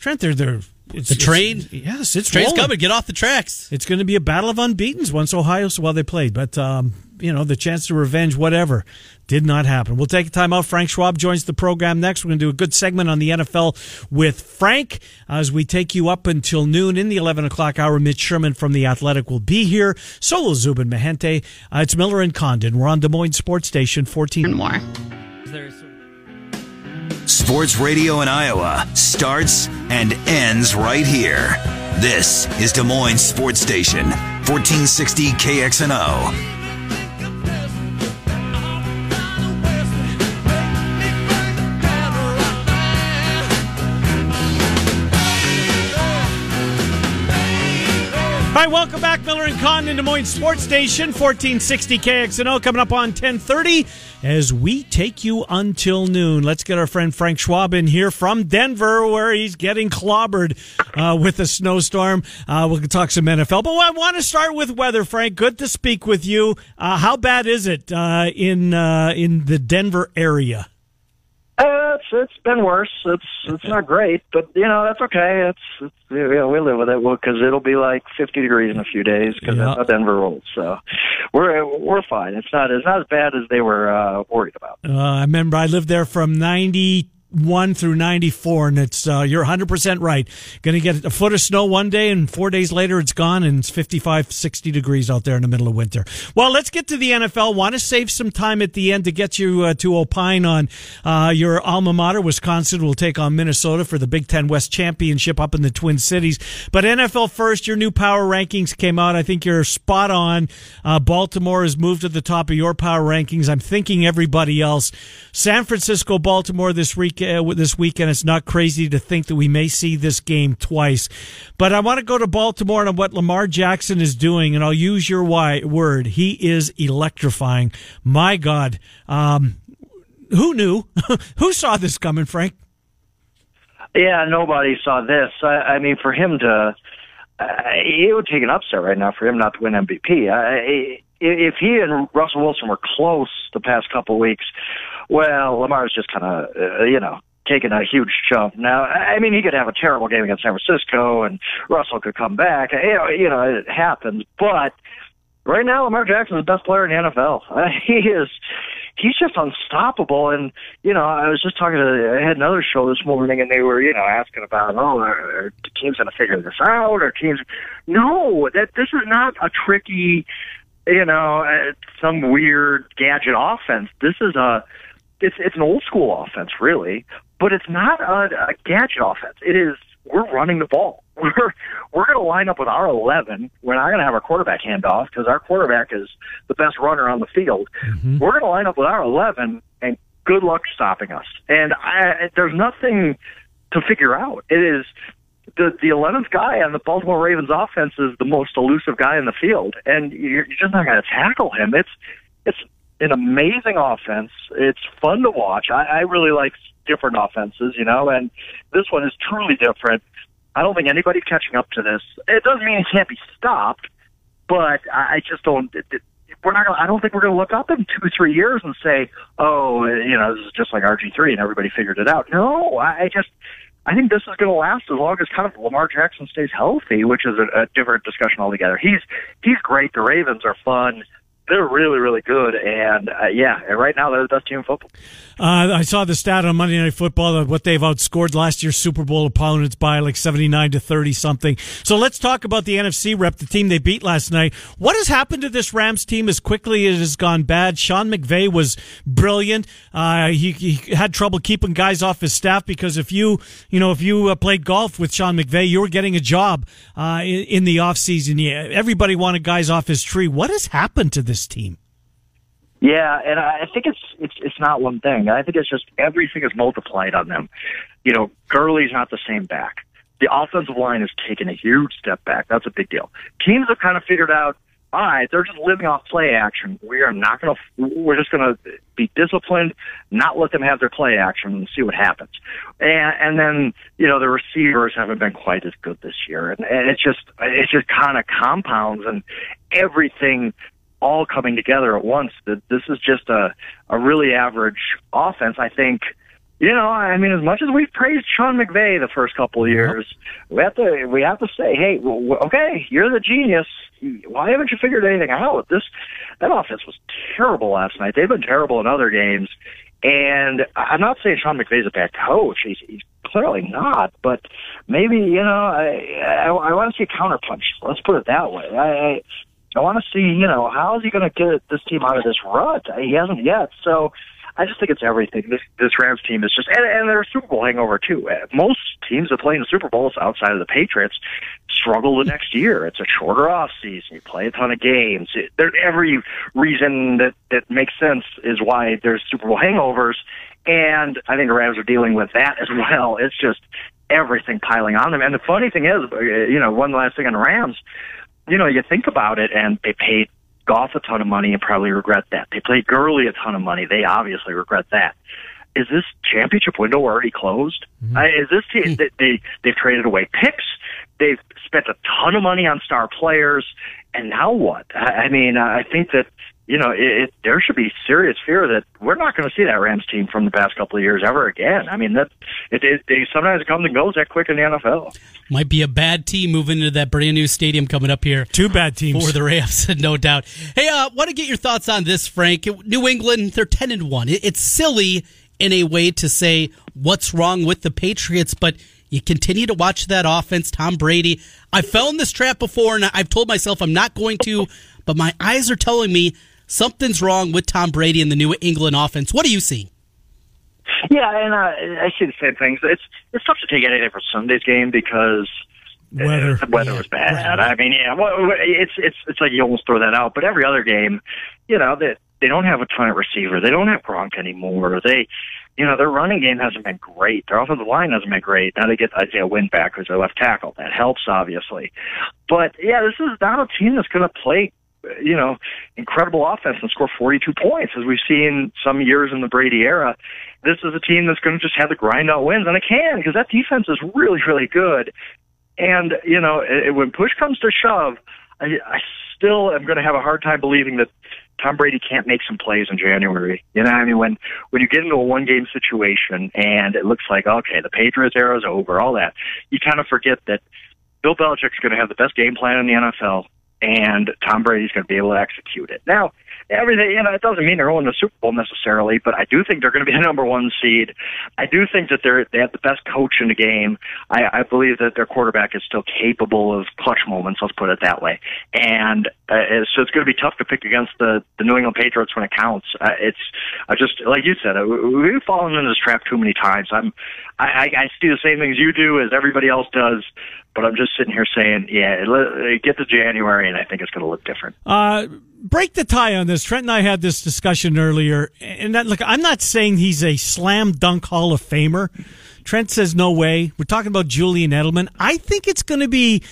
Trent, they're they're it's, The train? it's- yes, it's Train's rolling. coming. Get off the tracks. It's going to be a battle of unbeaten's once Ohio. So well, they played, but um, you know the chance to revenge, whatever, did not happen. We'll take a time out. Frank Schwab joins the program next. We're going to do a good segment on the NFL with Frank as we take you up until noon in the eleven o'clock hour. Mitch Sherman from the Athletic will be here. So will Zubin Mahente. Uh, it's Miller and Condon. We're on Des Moines Sports Station fourteen. and more. Sports radio in Iowa starts and ends right here. This is Des Moines Sports Station, 1460 KXNO. All right, welcome back, Miller and Condon, Des Moines Sports Station, 1460 KXNO, coming up on 1030 as we take you until noon. Let's get our friend Frank Schwab in here from Denver, where he's getting clobbered uh, with a snowstorm. Uh, we'll talk some NFL, but I want to start with weather, Frank. Good to speak with you. Uh, how bad is it uh, in uh, in the Denver area? It's it's been worse. It's it's not great, but you know that's okay. It's, it's yeah, we live with it because it'll be like 50 degrees in a few days because Yeah. that's how Denver rolls. So we're we're fine. It's not it's not as bad as they were uh, worried about. Uh, I remember I lived there from 90, one through 94 and it's uh, you're 100% right. Gonna get a foot of snow one day and four days later it's gone and it's 55 60 degrees out there in the middle of winter. Well let's get to the nfl want to save some time at the end to get you uh, to opine on uh, your alma mater wisconsin will take on minnesota for the big ten west championship up in the twin cities. But nfl first your new power rankings came out. I think you're spot on. Uh, baltimore has moved to the top of your power rankings. I'm thinking everybody else. San francisco baltimore this week uh, this weekend. It's not crazy to think that we may see this game twice. But I want to go to Baltimore and what Lamar Jackson is doing, and I'll use your word. He is electrifying. My God. Um, who knew? who saw this coming, Frank? Yeah, nobody saw this. I, I mean, for him to, uh, it would take an upset right now for him not to win MVP. I, if he and Russell Wilson were close the past couple weeks, well, Lamar's just kind of, uh, you know, taking a huge jump. Now, I mean, he could have a terrible game against San Francisco, and Russell could come back. You know, you know, it happens. But right now, Lamar Jackson is the best player in the NFL. Uh, he is. He's just unstoppable, and you know, I was just talking to. I had another show this morning, and they were, you know, asking about, oh, are, are teams going to figure this out? Or teams? No, that this is not a tricky, you know, uh, some weird gadget offense. This is a it's it's an old school offense, really, but it's not a, a gadget offense. It is we're running the ball. We're we're going to line up with our 11. We're not going to have our quarterback hand off because our quarterback is the best runner on the field. Mm-hmm. We're going to line up with our 11, and good luck stopping us. And I, there's nothing to figure out. It is the the 11th guy on the Baltimore Ravens offense is the most elusive guy in the field, and you're, you're just not going to tackle him. It's it's an amazing offense. It's fun to watch. I, I really like different offenses, you know, and this one is truly different. I don't think anybody's catching up to this. It doesn't mean it can't be stopped, but I, I just don't. It, it, we're not. Gonna, I don't think we're going to look up in two, three years and say, "Oh, you know, this is just like RG three and everybody figured it out." No, I, just. I think this is going to last as long as kind of Lamar Jackson stays healthy, which is a, a different discussion altogether. He's he's great. The Ravens are fun they're really, really good. And uh, yeah, right now they're the best team in football. Uh, I saw the stat on Monday Night Football of what they've outscored last year's Super Bowl opponents by like 79 to 30 something. So let's talk about the NFC rep, the team they beat last night. What has happened to this Rams team as quickly as it has gone bad? Sean McVay was brilliant. Uh, he, he, had trouble keeping guys off his staff because if you, you know, if you uh, played golf with Sean McVay, you were getting a job uh, in, in the offseason. Yeah, everybody wanted guys off his tree. What has happened to this team? Yeah, and I think it's it's it's not one thing. I think it's just everything is multiplied on them. You know, Gurley's not the same back. The offensive line has taken a huge step back. That's a big deal. Teams have kind of figured out, all right, they're just living off play action. We are not going to. We're just going to be disciplined, not let them have their play action, and see what happens. And, and then you know the receivers haven't been quite as good this year, and, and it's just it just kind of compounds and everything all coming together at once. That this is just a a really average offense. I think. You know, I mean, as much as we've praised Sean McVay the first couple of years, we have to we have to say, hey, okay, you're the genius. Why haven't you figured anything out? This that offense was terrible last night. They've been terrible in other games, and I'm not saying Sean McVay's a bad coach. He's, he's clearly not, but maybe you know, I I, I want to see a counterpunch. Let's put it that way. I, I want to see, you know, how is he going to get this team out of this rut? He hasn't yet. So I just think it's everything. This this Rams team is just, and, and they're a Super Bowl hangover too. Uh, most teams that play in the Super Bowls outside of the Patriots struggle the next year. It's a shorter off season. You play a ton of games. It, there, every reason that that makes sense is why there's Super Bowl hangovers. And I think the Rams are dealing with that as well. It's just everything piling on them. And the funny thing is, uh, you know, one last thing on the Rams you know, you think about it, and they paid Goff a ton of money and probably regret that. They paid Gurley a ton of money. They obviously regret that. Is this championship window already closed? Mm-hmm. Uh, is this team, they, they they've traded away picks? They've spent a ton of money on star players, and now what? I, I mean, I think that you know, it, it, there should be serious fear that we're not going to see that Rams team from the past couple of years ever again. I mean, that it, it, it sometimes comes and goes that quick in the NFL. Might be a bad team moving into that brand new stadium coming up here. Two bad teams for the Rams, no doubt. Hey, uh, want to get your thoughts on this, Frank? New England, they're ten and one. It, it's silly in a way to say what's wrong with the Patriots, but you continue to watch that offense, Tom Brady. I fell in this trap before, and I've told myself I'm not going to, but my eyes are telling me something's wrong with Tom Brady and the New England offense. What do you see? Yeah, and uh, I see the same things. It's it's tough to take anything from Sunday's game because weather the weather yeah, was bad. right. I mean, yeah, well, it's it's it's like you almost throw that out. But every other game, you know, that they, they don't have a ton of receiver. They don't have Gronk anymore. They, you know, their running game hasn't been great. Their offensive line hasn't been great. Now they get Isaiah Wynn back as their left tackle. That helps obviously. But yeah, this is not a team that's going to play you know, incredible offense and score 42 points as we've seen some years in the Brady era. This is a team that's going to just have to grind out wins, and it can because that defense is really, really good. And you know, it, when push comes to shove, I, I still am going to have a hard time believing that Tom Brady can't make some plays in January. You know, I mean, when when you get into a one game situation and it looks like okay, the Patriots era is over, all that, you kind of forget that Bill Belichick's going to have the best game plan in the NFL and Tom Brady's going to be able to execute it. Now, everything, you know, it doesn't mean they're going to the Super Bowl necessarily, but I do think they're going to be the number one seed. I do think that they're they have the best coach in the game. I, I believe that their quarterback is still capable of clutch moments. Let's put it that way. And uh, so it's going to be tough to pick against the the New England Patriots when it counts. Uh, it's I just like you said, uh, we've fallen into this trap too many times. I'm I, I see the same things you do as everybody else does. But I'm just sitting here saying, yeah, get to January, and I think it's going to look different. Uh, break the tie on this. Trent and I had this discussion earlier, and that, look, I'm not saying he's a slam dunk Hall of Famer. Trent says no way. We're talking about Julian Edelman. I think it's going to be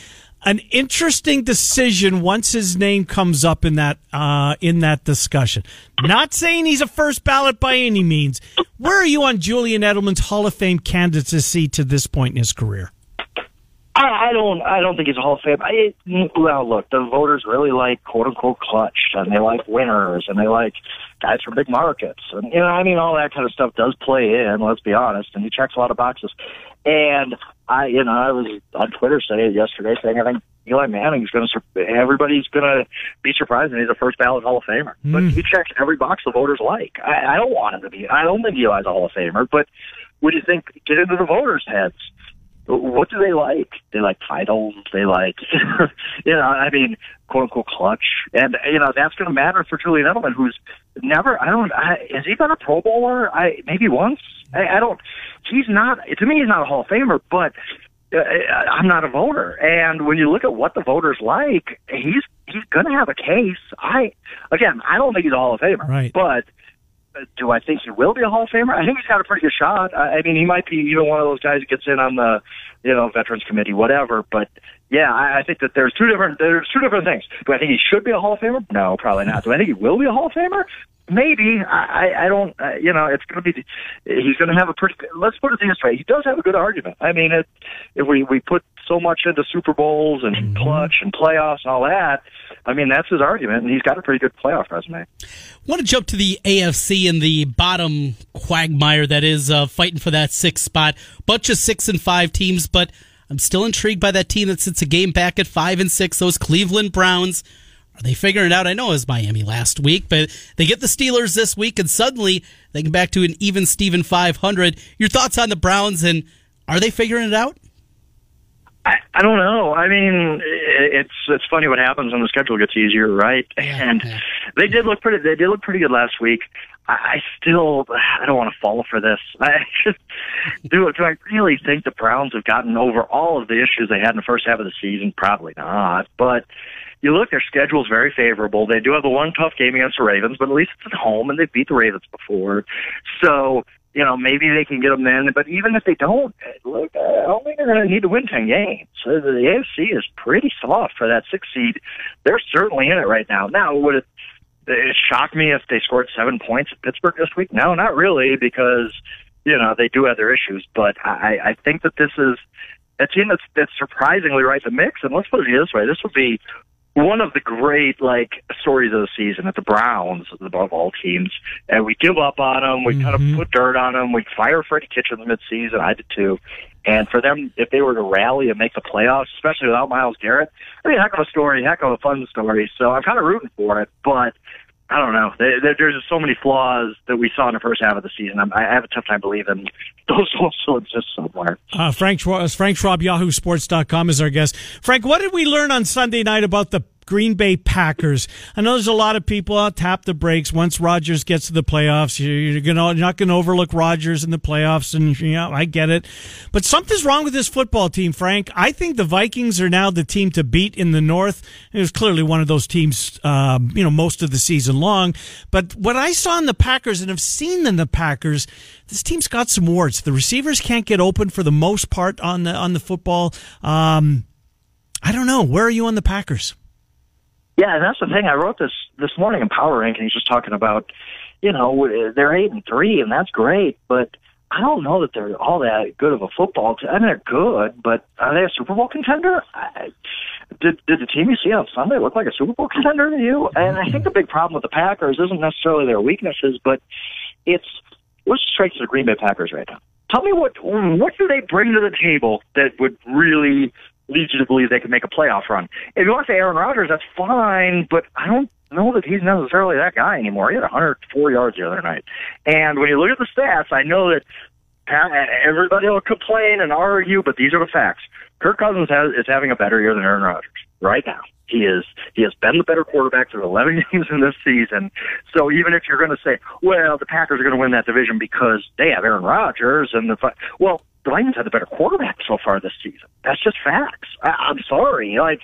an interesting decision once his name comes up in that uh, in that discussion. Not saying he's a first ballot by any means. Where are you on Julian Edelman's Hall of Fame candidacy to this point in his career? I, I don't. I don't think he's a Hall of Fame. I, well, look, the voters really like "quote unquote" clutch, and they like winners, and they like guys from big markets, and you know, I mean, all that kind of stuff does play in. Let's be honest, and he checks a lot of boxes. And I, you know, I was on Twitter saying yesterday saying I think Eli Manning's going to. Everybody's going to be surprised, and he's a first ballot Hall of Famer. Mm. But he checks every box the voters like. I, I don't want him to be. I don't think Eli's a Hall of Famer, but would you think? Get into the voters' heads what do they like? They like titles. They like, you know, I mean, quote unquote clutch. And, you know, that's going to matter for Julian Edelman, who's never, I don't, I, has he been a Pro Bowler? I, maybe once? I, I don't, he's not, to me, he's not a Hall of Famer, but uh, I'm not a voter. And when you look at what the voters like, he's, he's going to have a case. I, again, I don't think he's a Hall of Famer, right. but do I think he will be a Hall of Famer? I think he's got a pretty good shot. I, I mean, he might be even one of those guys who gets in on the, you know, Veterans Committee, whatever. But yeah, I, I think that there's two different there's two different things. Do I think he should be a Hall of Famer? No, probably not. Do I think he will be a Hall of Famer? Maybe. I, I don't. Uh, you know, it's going to be. He's going to have a pretty. Let's put it this way. He does have a good argument. I mean, it, if we we put so much into Super Bowls and mm-hmm. clutch and playoffs and all that, I mean, that's his argument, and he's got a pretty good playoff resume. I want to jump to the AFC and the bottom quagmire that is uh, fighting for that sixth spot. Bunch of six and five teams, but I'm still intrigued by that team that sits a game back at five and six. Those Cleveland Browns. Are they figuring it out? I know it was Miami last week, but they get the Steelers this week, and suddenly they get back to an even Steven 500. Your thoughts on the Browns, and are they figuring it out? I, I don't know. I mean, it's it's funny what happens when the schedule gets easier, right? And yeah. they did look pretty. They did look pretty good last week. I, I still, I don't want to fall for this. I just do. Do I really think the Browns have gotten over all of the issues they had in the first half of the season? Probably not. But you look, their schedule is very favorable. They do have the one tough game against the Ravens, but at least it's at home, and they've beat the Ravens before. So you know, maybe they can get them then. But even if they don't, look, I don't think they're going to need to win 10 games. The AFC is pretty soft for that six seed. They're certainly in it right now. Now, would it, it shock me if they scored seven points at Pittsburgh this week? No, not really, because, you know, they do have their issues. But I, I think that this is a team that's, that's surprisingly right in the mix. And let's put it this way this would be one of the great like stories of the season at the Browns above all teams, and we give up on them. We mm-hmm. kind of mm-hmm. put dirt on them. We fire Freddie Kitchens midseason. I did too. And for them, if they were to rally and make the playoffs, especially without Myles Garrett, I mean, heck of a story, heck of a fun story. So I'm kind of rooting for it, but I don't know. There, there's so many flaws that we saw in the first half of the season. I'm, I have a tough time believing those also exist somewhere. Uh, Frank Schwab, Frank Schwab, YahooSports.com is our guest. Frank, what did we learn on Sunday night about the Green Bay Packers. I know there's a lot of people uh, tap the brakes once Rodgers gets to the playoffs. You're, gonna you're not gonna overlook Rodgers in the playoffs, and you know I get it, but something's wrong with this football team, Frank. I think the Vikings are now the team to beat in the North. It was clearly one of those teams, um, you know, most of the season long. But what I saw in the Packers and have seen in the Packers, this team's got some warts. The receivers can't get open for the most part on the on the football. Um, I don't know. Where are you on the Packers? Yeah, and that's the thing. I wrote this this morning in Power Rankings, just talking about, you know, they're eight and three, and that's great, but I don't know that they're all that good of a football team. I mean, they're good, but are they a Super Bowl contender? I, did did the team you see on Sunday look like a Super Bowl contender to you? And I think the big problem with the Packers isn't necessarily their weaknesses, but it's what's straight to the Green Bay Packers right now. Tell me what what do they bring to the table that would really leads you to believe they can make a playoff run. If you want to say Aaron Rodgers, that's fine, but I don't know that he's necessarily that guy anymore. He had 104 yards the other night. And when you look at the stats, I know that everybody will complain and argue, but these are the facts. Kirk Cousins has, is having a better year than Aaron Rodgers right now. He is he has been the better quarterback through 11 games in this season. So even if you're going to say, well, the Packers are going to win that division because they have Aaron Rodgers and the well, Vikings had the better quarterback so far this season. That's just facts. I, I'm sorry. Like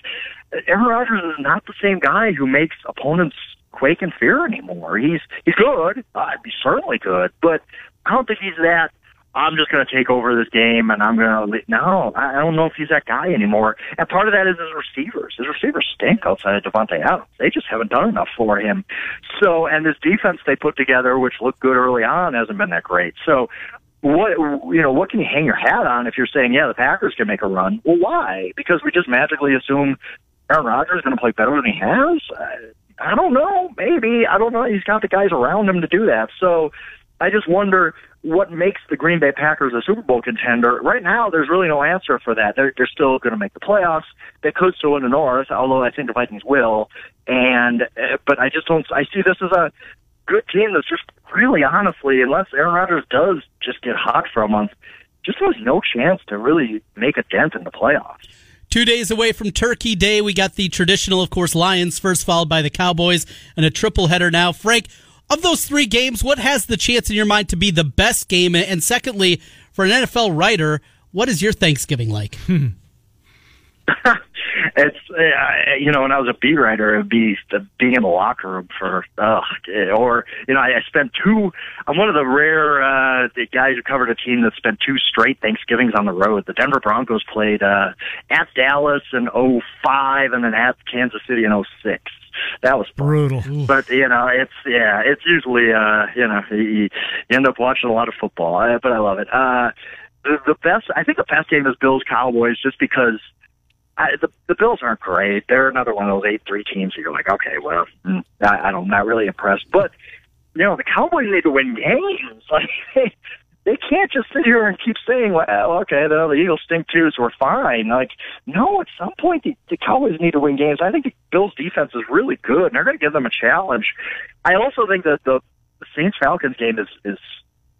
Aaron Rodgers is not the same guy who makes opponents quake in fear anymore. He's he's good. Uh, he's certainly good, but I don't think he's that. I'm just going to take over this game and I'm going to. No, I don't know if he's that guy anymore. And part of that is his receivers. His receivers stink outside of Davante Adams. They just haven't done enough for him. So, and this defense they put together, which looked good early on, hasn't been that great. So, what you know what can you hang your hat on if you're saying yeah the Packers can make a run? Well, why? Because we just magically assume Aaron Rodgers is going to play better than he has. I, I don't know. Maybe I don't know. He's got the guys around him to do that. So I just wonder what makes the Green Bay Packers a Super Bowl contender. Right now, there's really no answer for that. They're, they're still going to make the playoffs. They could still win the North, although I think the Vikings will. And uh, but I just don't. I see this as a good team that's just really honestly, unless Aaron Rodgers does just get hot for a month, just has no chance to really make a dent in the playoffs. Two days away from Turkey Day, we got the traditional, of course, Lions first, followed by the Cowboys, and a triple header now. Frank, of those three games, what has the chance in your mind to be the best game? And secondly, for an NFL writer, what is your Thanksgiving like? it's uh, you know when I was a beat writer, it'd be the being in the locker room for uh, or you know I, I spent two. I'm one of the rare uh, the guys who covered a team that spent two straight Thanksgivings on the road. The Denver Broncos played uh, at Dallas in '05 and then at Kansas City in '06 that was fun. brutal. But you know, it's yeah, it's usually uh, you know you, you end up watching a lot of football, uh, but I love it. Uh, the, the best, I think, the best game is Bills Cowboys, just because I, the the Bills aren't great. They're another one of those eight three teams that you're like, okay, well, mm, I, I don't, not really impressed. But you know, the Cowboys need to win games. Like they, they can't just sit here and keep saying, well, okay, the, the Eagles stink too, so we're fine. Like, no, at some point the, the Cowboys need to win games. I think the Bills defense is really good, and they're going to give them a challenge. I also think that the, the Saints Falcons game is is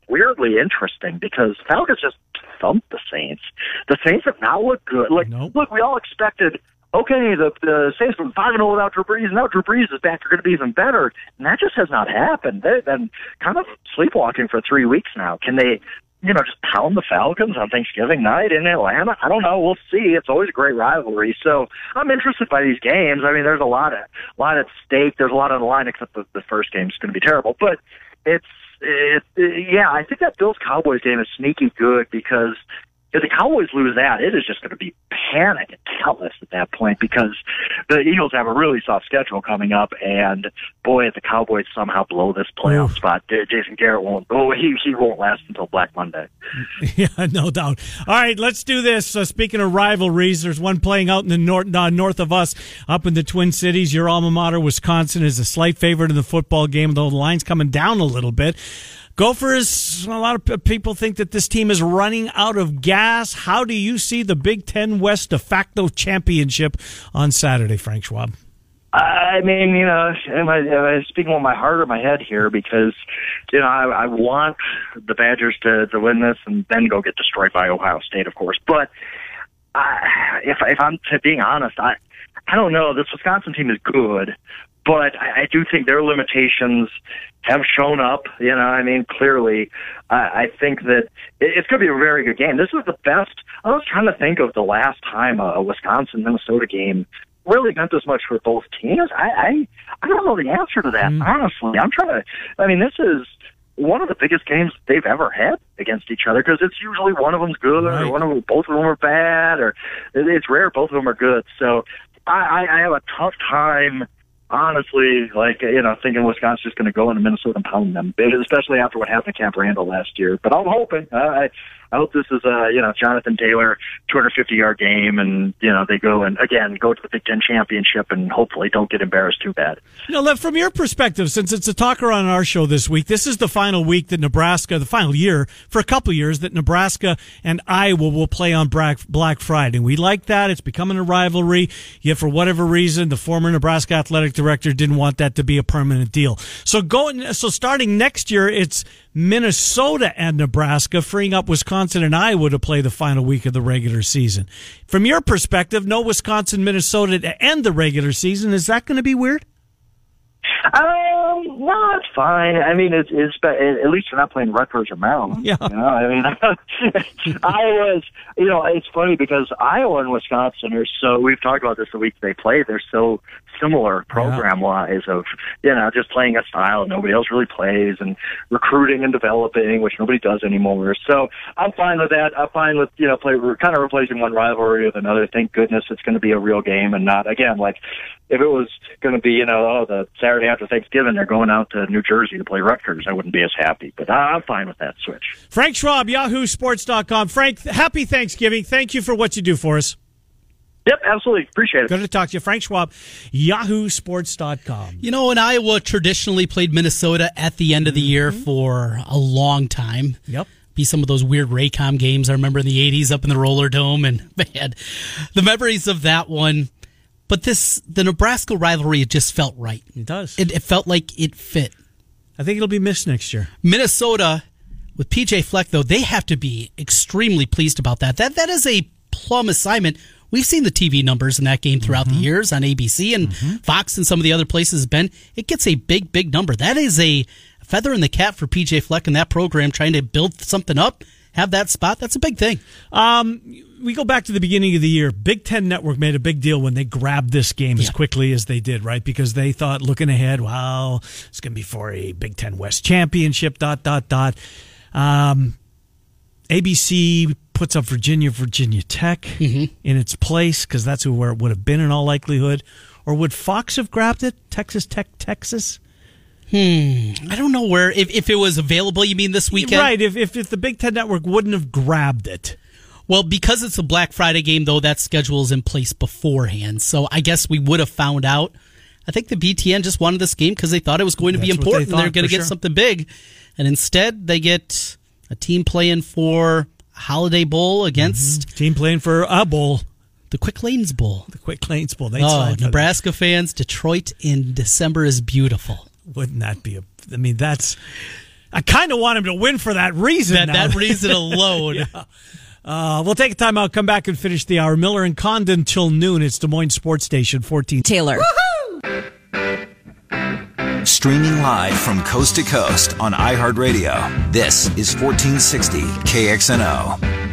weirdly interesting because Falcons just thumped the Saints. The Saints have not looked good. Like, nope. look, we all expected. Okay, the the Saints went five and zero oh without Drew Brees. Now Drew Brees is back. They're going to be even better, and that just has not happened. They've been kind of sleepwalking for three weeks now. Can they, you know, just pound the Falcons on Thanksgiving night in Atlanta? I don't know. We'll see. It's always a great rivalry. So I'm interested by these games. I mean, there's a lot of a lot at stake. There's a lot on the line, except the, the first game's going to be terrible. But it's it, yeah, I think that Bills Cowboys game is sneaky good because if the Cowboys lose that, it is just going to be panic and countless at that point because the Eagles have a really soft schedule coming up, and boy, if the Cowboys somehow blow this playoff Oof. spot, Jason Garrett won't. Oh, he he won't last until Black Monday. Yeah, no doubt. All right, let's do this. Uh, speaking of rivalries, there's one playing out in the north uh, north of us, up in the Twin Cities. Your alma mater, Wisconsin, is a slight favorite in the football game, though the line's coming down a little bit. Gophers, a lot of people think that this team is running out of gas. How do you see the Big Ten West de facto championship on Saturday, Frank Schwab? I mean, you know, am I, am I speaking with my heart or my head here? Because, you know, I, I want the Badgers to, to win this and then go get destroyed by Ohio State, of course. But I, if, if I'm being honest, I, I don't know. This Wisconsin team is good, but I, I do think their limitations have shown up. You know, I mean, clearly, I, I think that it, it's going to be a very good game. This is the best. I was trying to think of the last time a, a Wisconsin Minnesota game really meant as much for both teams. I, I I don't know the answer to that. Mm. Honestly, I'm trying to. I mean, this is one of the biggest games they've ever had against each other because it's usually one of them's good right. or one of them, both of them are bad or it's rare both of them are good. So I, I have a tough time honestly, like you know, thinking Wisconsin's going to go into Minnesota and pound them, especially after what happened to Camp Randall last year. But I'm hoping. Uh, I I hope this is a you know Jonathan Taylor 250 yard game, and you know they go and again go to the Big Ten championship, and hopefully don't get embarrassed too bad. Know, Lev, from your perspective, since it's a talker on our show this week, this is the final week that Nebraska, the final year for a couple years that Nebraska and Iowa will play on Black Friday. We like that; it's becoming a rivalry. Yet, for whatever reason, the former Nebraska athletic director didn't want that to be a permanent deal. So going, so starting next year, it's Minnesota and Nebraska, freeing up Wisconsin and Iowa to play the final week of the regular season. From your perspective, no Wisconsin, Minnesota to end the regular season. Is that going to be weird? Um, no, it's fine. I mean, it's, it's at least you're not playing Rutgers or Maryland. Yeah. You know, I mean, Iowa's. You know, it's funny because Iowa and Wisconsin are so. We've talked about this the week they play. They're so similar program wise of you know just playing a style nobody else really plays and recruiting and developing which nobody does anymore. So i'm fine with that. I'm fine with you know play we're kind of replacing one rivalry with another. Thank goodness it's going to be a real game and not again like if it was going to be you know oh the saturday after thanksgiving they're going out to new jersey to play rutgers i wouldn't be as happy. But i'm fine with that switch. Frank schwab yahoosports.com frank happy thanksgiving. Thank you for what you do for us Yep, absolutely. Appreciate it. Good to talk to you. Frank Schwab, yahoosports.com. You know, in Iowa traditionally played Minnesota at the end of the year mm-hmm. for a long time. Yep. Be some of those weird Raycom games I remember in the 80s up in the roller dome. And man, the memories of that one. But this, the Nebraska rivalry, it just felt right. It does. It, it felt like it fit. I think it'll be missed next year. Minnesota, with PJ Fleck, though, they have to be extremely pleased about that. That That is a plum assignment We've seen the TV numbers in that game throughout mm-hmm. the years on ABC and mm-hmm. Fox and some of the other places. Ben, it gets a big, big number. That is a feather in the cap for PJ Fleck and that program trying to build something up. Have that spot. That's a big thing. Um, we go back to the beginning of the year. Big Ten Network made a big deal when they grabbed this game yeah. as quickly as they did, right? Because they thought, looking ahead, wow, it's going to be for a Big Ten West championship. Dot dot dot. Um, ABC puts up Virginia, Virginia Tech mm-hmm. in its place because that's where it would have been in all likelihood. Or would Fox have grabbed it? Texas Tech, Texas? Hmm. I don't know where. If, if it was available, you mean this weekend? Right. If, if, if the Big Ten Network wouldn't have grabbed it. Well, because it's a Black Friday game, though, that schedule is in place beforehand. So I guess we would have found out. I think the BTN just wanted this game because they thought it was going to That's be important. They are going to get sure. something big. And instead, they get a team playing for Holiday Bowl against mm-hmm. team playing for a bowl. The Quick Lanes Bowl. The Quick Lanes Bowl. They oh, Nebraska fans, Detroit in December is beautiful. Wouldn't that be a? I mean, that's. I kind of want him to win for that reason. That, that reason alone. yeah. Uh, we'll take a time out, come back and finish the hour. Miller and Condon till noon. It's Des Moines Sports Station 14. Taylor. Streaming live from coast to coast on iHeartRadio. This is 1460 KXNO.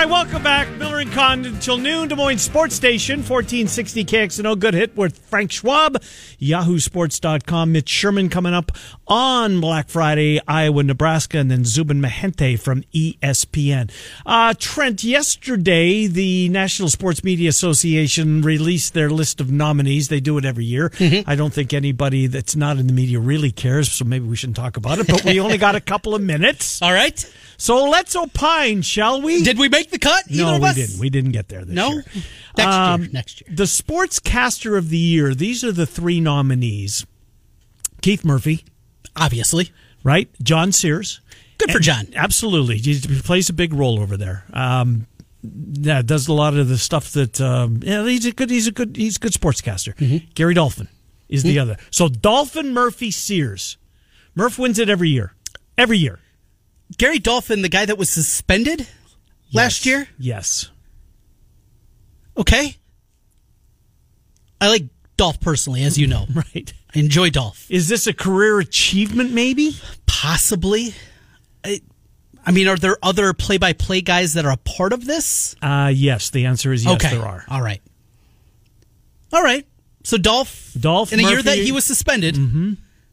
Right, welcome back. Miller and Condon until noon. Des Moines Sports Station, 1460 KXNO. Good hit with Frank Schwab, yahoosports.com. Mitch Sherman coming up on Black Friday, Iowa, Nebraska, and then Zubin Mehenti from ESPN. Uh, Trent, yesterday, the National Sports Media Association released their list of nominees. They do it every year. Mm-hmm. I don't think anybody that's not in the media really cares, so maybe we shouldn't talk about it, but we only got a couple of minutes. All right. So let's opine, shall we? Did we make the cut? No, of we us? didn't. We didn't get there this No? year. Next Um, year. Next year. The Sportscaster of the Year. These are the three nominees: Keith Murphy, Obviously. right? John Sears. Good for And- John. Absolutely, he plays a big role over there. Um, yeah, does a lot of the stuff that. Um, yeah, he's a good. He's a good. He's a good sportscaster. Mm-hmm. Gary Dolphin is the other. So Dolphin, Murphy, Sears. Murph wins it every year. Every year. Gary Dolphin, the guy that was suspended last year. Yes. Okay. I like Dolph personally, as you know. Right. I enjoy Dolph. Is this a career achievement? Maybe. Possibly. I, I mean, are there other play-by-play guys that are a part of this? Uh, yes. The answer is yes. okay. There are. All right. All right. So Dolph, Dolph, in a year that he was suspended,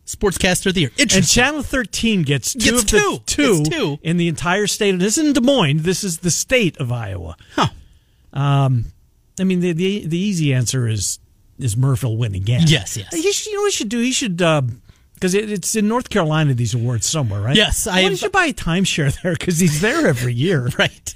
Sportscaster of the Year. And Channel 13 gets two Gets of the two. two, in the entire state. And This isn't Des Moines. This is the state of Iowa. huh. I mean, the the, the easy answer is is Murph will win again. Yes, yes. He should, you know what he should do? He should because it, it's in North Carolina. These awards somewhere, right? Yes, Why don't you buy a timeshare there? Because he's there every year. Right.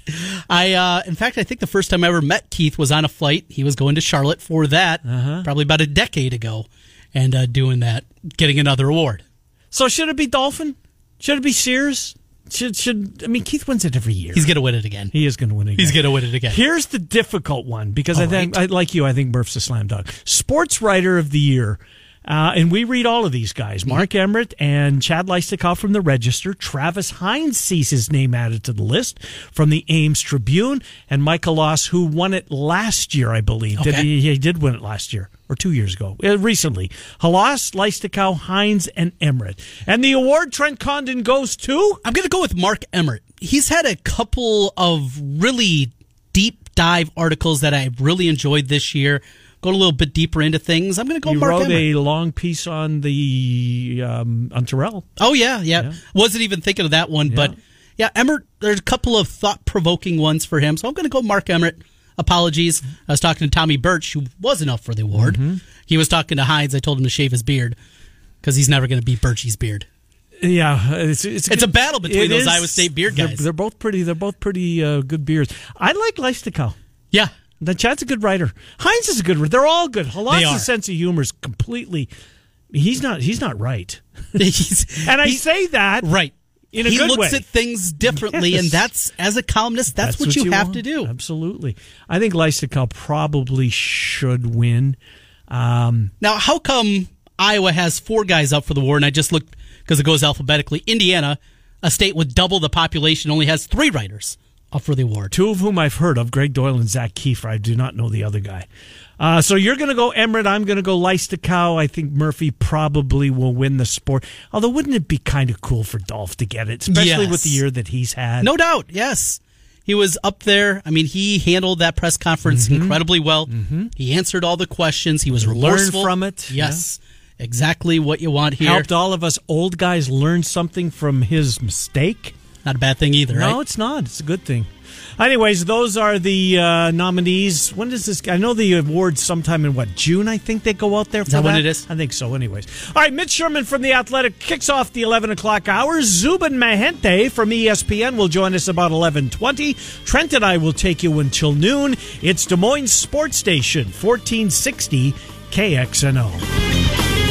I, uh, in fact, I think the first time I ever met Keith was on a flight. He was going to Charlotte for that, Uh-huh. probably about a decade ago, and uh, doing that, getting another award. So should it be Dolphin? Should it be Sears? Should should I mean Keith wins it every year. He's going to win it again. he is going to win it. Again. He's going to win it again. Here's the difficult one because I think, right. I, like you, I think Murph's a slam dunk. Sports writer of the year. Uh, and we read all of these guys. Mark Emmert and Chad Leistikow from the Register. Travis Hines sees his name added to the list from the Ames Tribune. And Mike Hlas, who won it last year, I believe. Did Okay. he, he did win it last year or two years ago, uh, recently. Hlas, Leistikow, Hines, and Emmert. And the award, Trent Condon, goes to. I'm going to go with Mark Emmert. He's had a couple of really deep dive articles that I really enjoyed this year. Going a little bit deeper into things. I'm going to go He Mark wrote Emmert. a long piece on the um, on Terrell. Oh yeah, yeah, Yeah. Wasn't even thinking of that one, but yeah, Emmert. There's a couple of thought provoking ones for him, so I'm going to go Mark Emmert. Apologies. I was talking to Tommy Birch, who wasn't up for the award. Mm-hmm. He was talking to Hines. I told him to shave his beard because he's never going to beat Birchie's beard. Yeah, it's it's, It's a battle between those Iowa State beard They're- guys. They're, both pretty. They're both pretty uh, good beards. I like Leistikow. Yeah, The Chad's a good writer. Hines is a good. writer. They're all good. Hlas's sense of humor is completely. He's not. He's not right. he's, And I say that right. in a he looks way. at things differently, Yes. and that's as a columnist, that's, what, you, have want. to do. Absolutely. I think Leistikow probably should win. Um, Now, how come Iowa has four guys up for the award? And I just looked because it goes alphabetically. Indiana, a state with double the population, only has three writers up for the award. two of whom I've heard of, Gregg Doyel and Zak Keefer. I do not know the other guy. Uh, so you're going to go Emmerich. I'm going to go Leistikow. I think Murphy probably will win the sport. Although, wouldn't it be kind of cool for Dolph to get it, especially Yes. with the year that he's had? No doubt, yes. He was up there. I mean, he handled that press conference incredibly well. He answered all the questions. He was Learned remorseful. from it, Yes, exactly what you want here. helped all of us old guys learn something from his mistake. Not a bad thing either, right? No, right? it's not. It's a good thing. Anyways, those are the uh, nominees. When does this? I know the awards sometime in what June. I think they go out there. For that when it is? I think so. Anyways, all right. Mitch Sherman from the Athletic kicks off the eleven o'clock hour. Zubin Mehenti from ESPN will join us about eleven twenty. Trent and I will take you until noon. It's Des Moines Sports Station, fourteen sixty KXNO.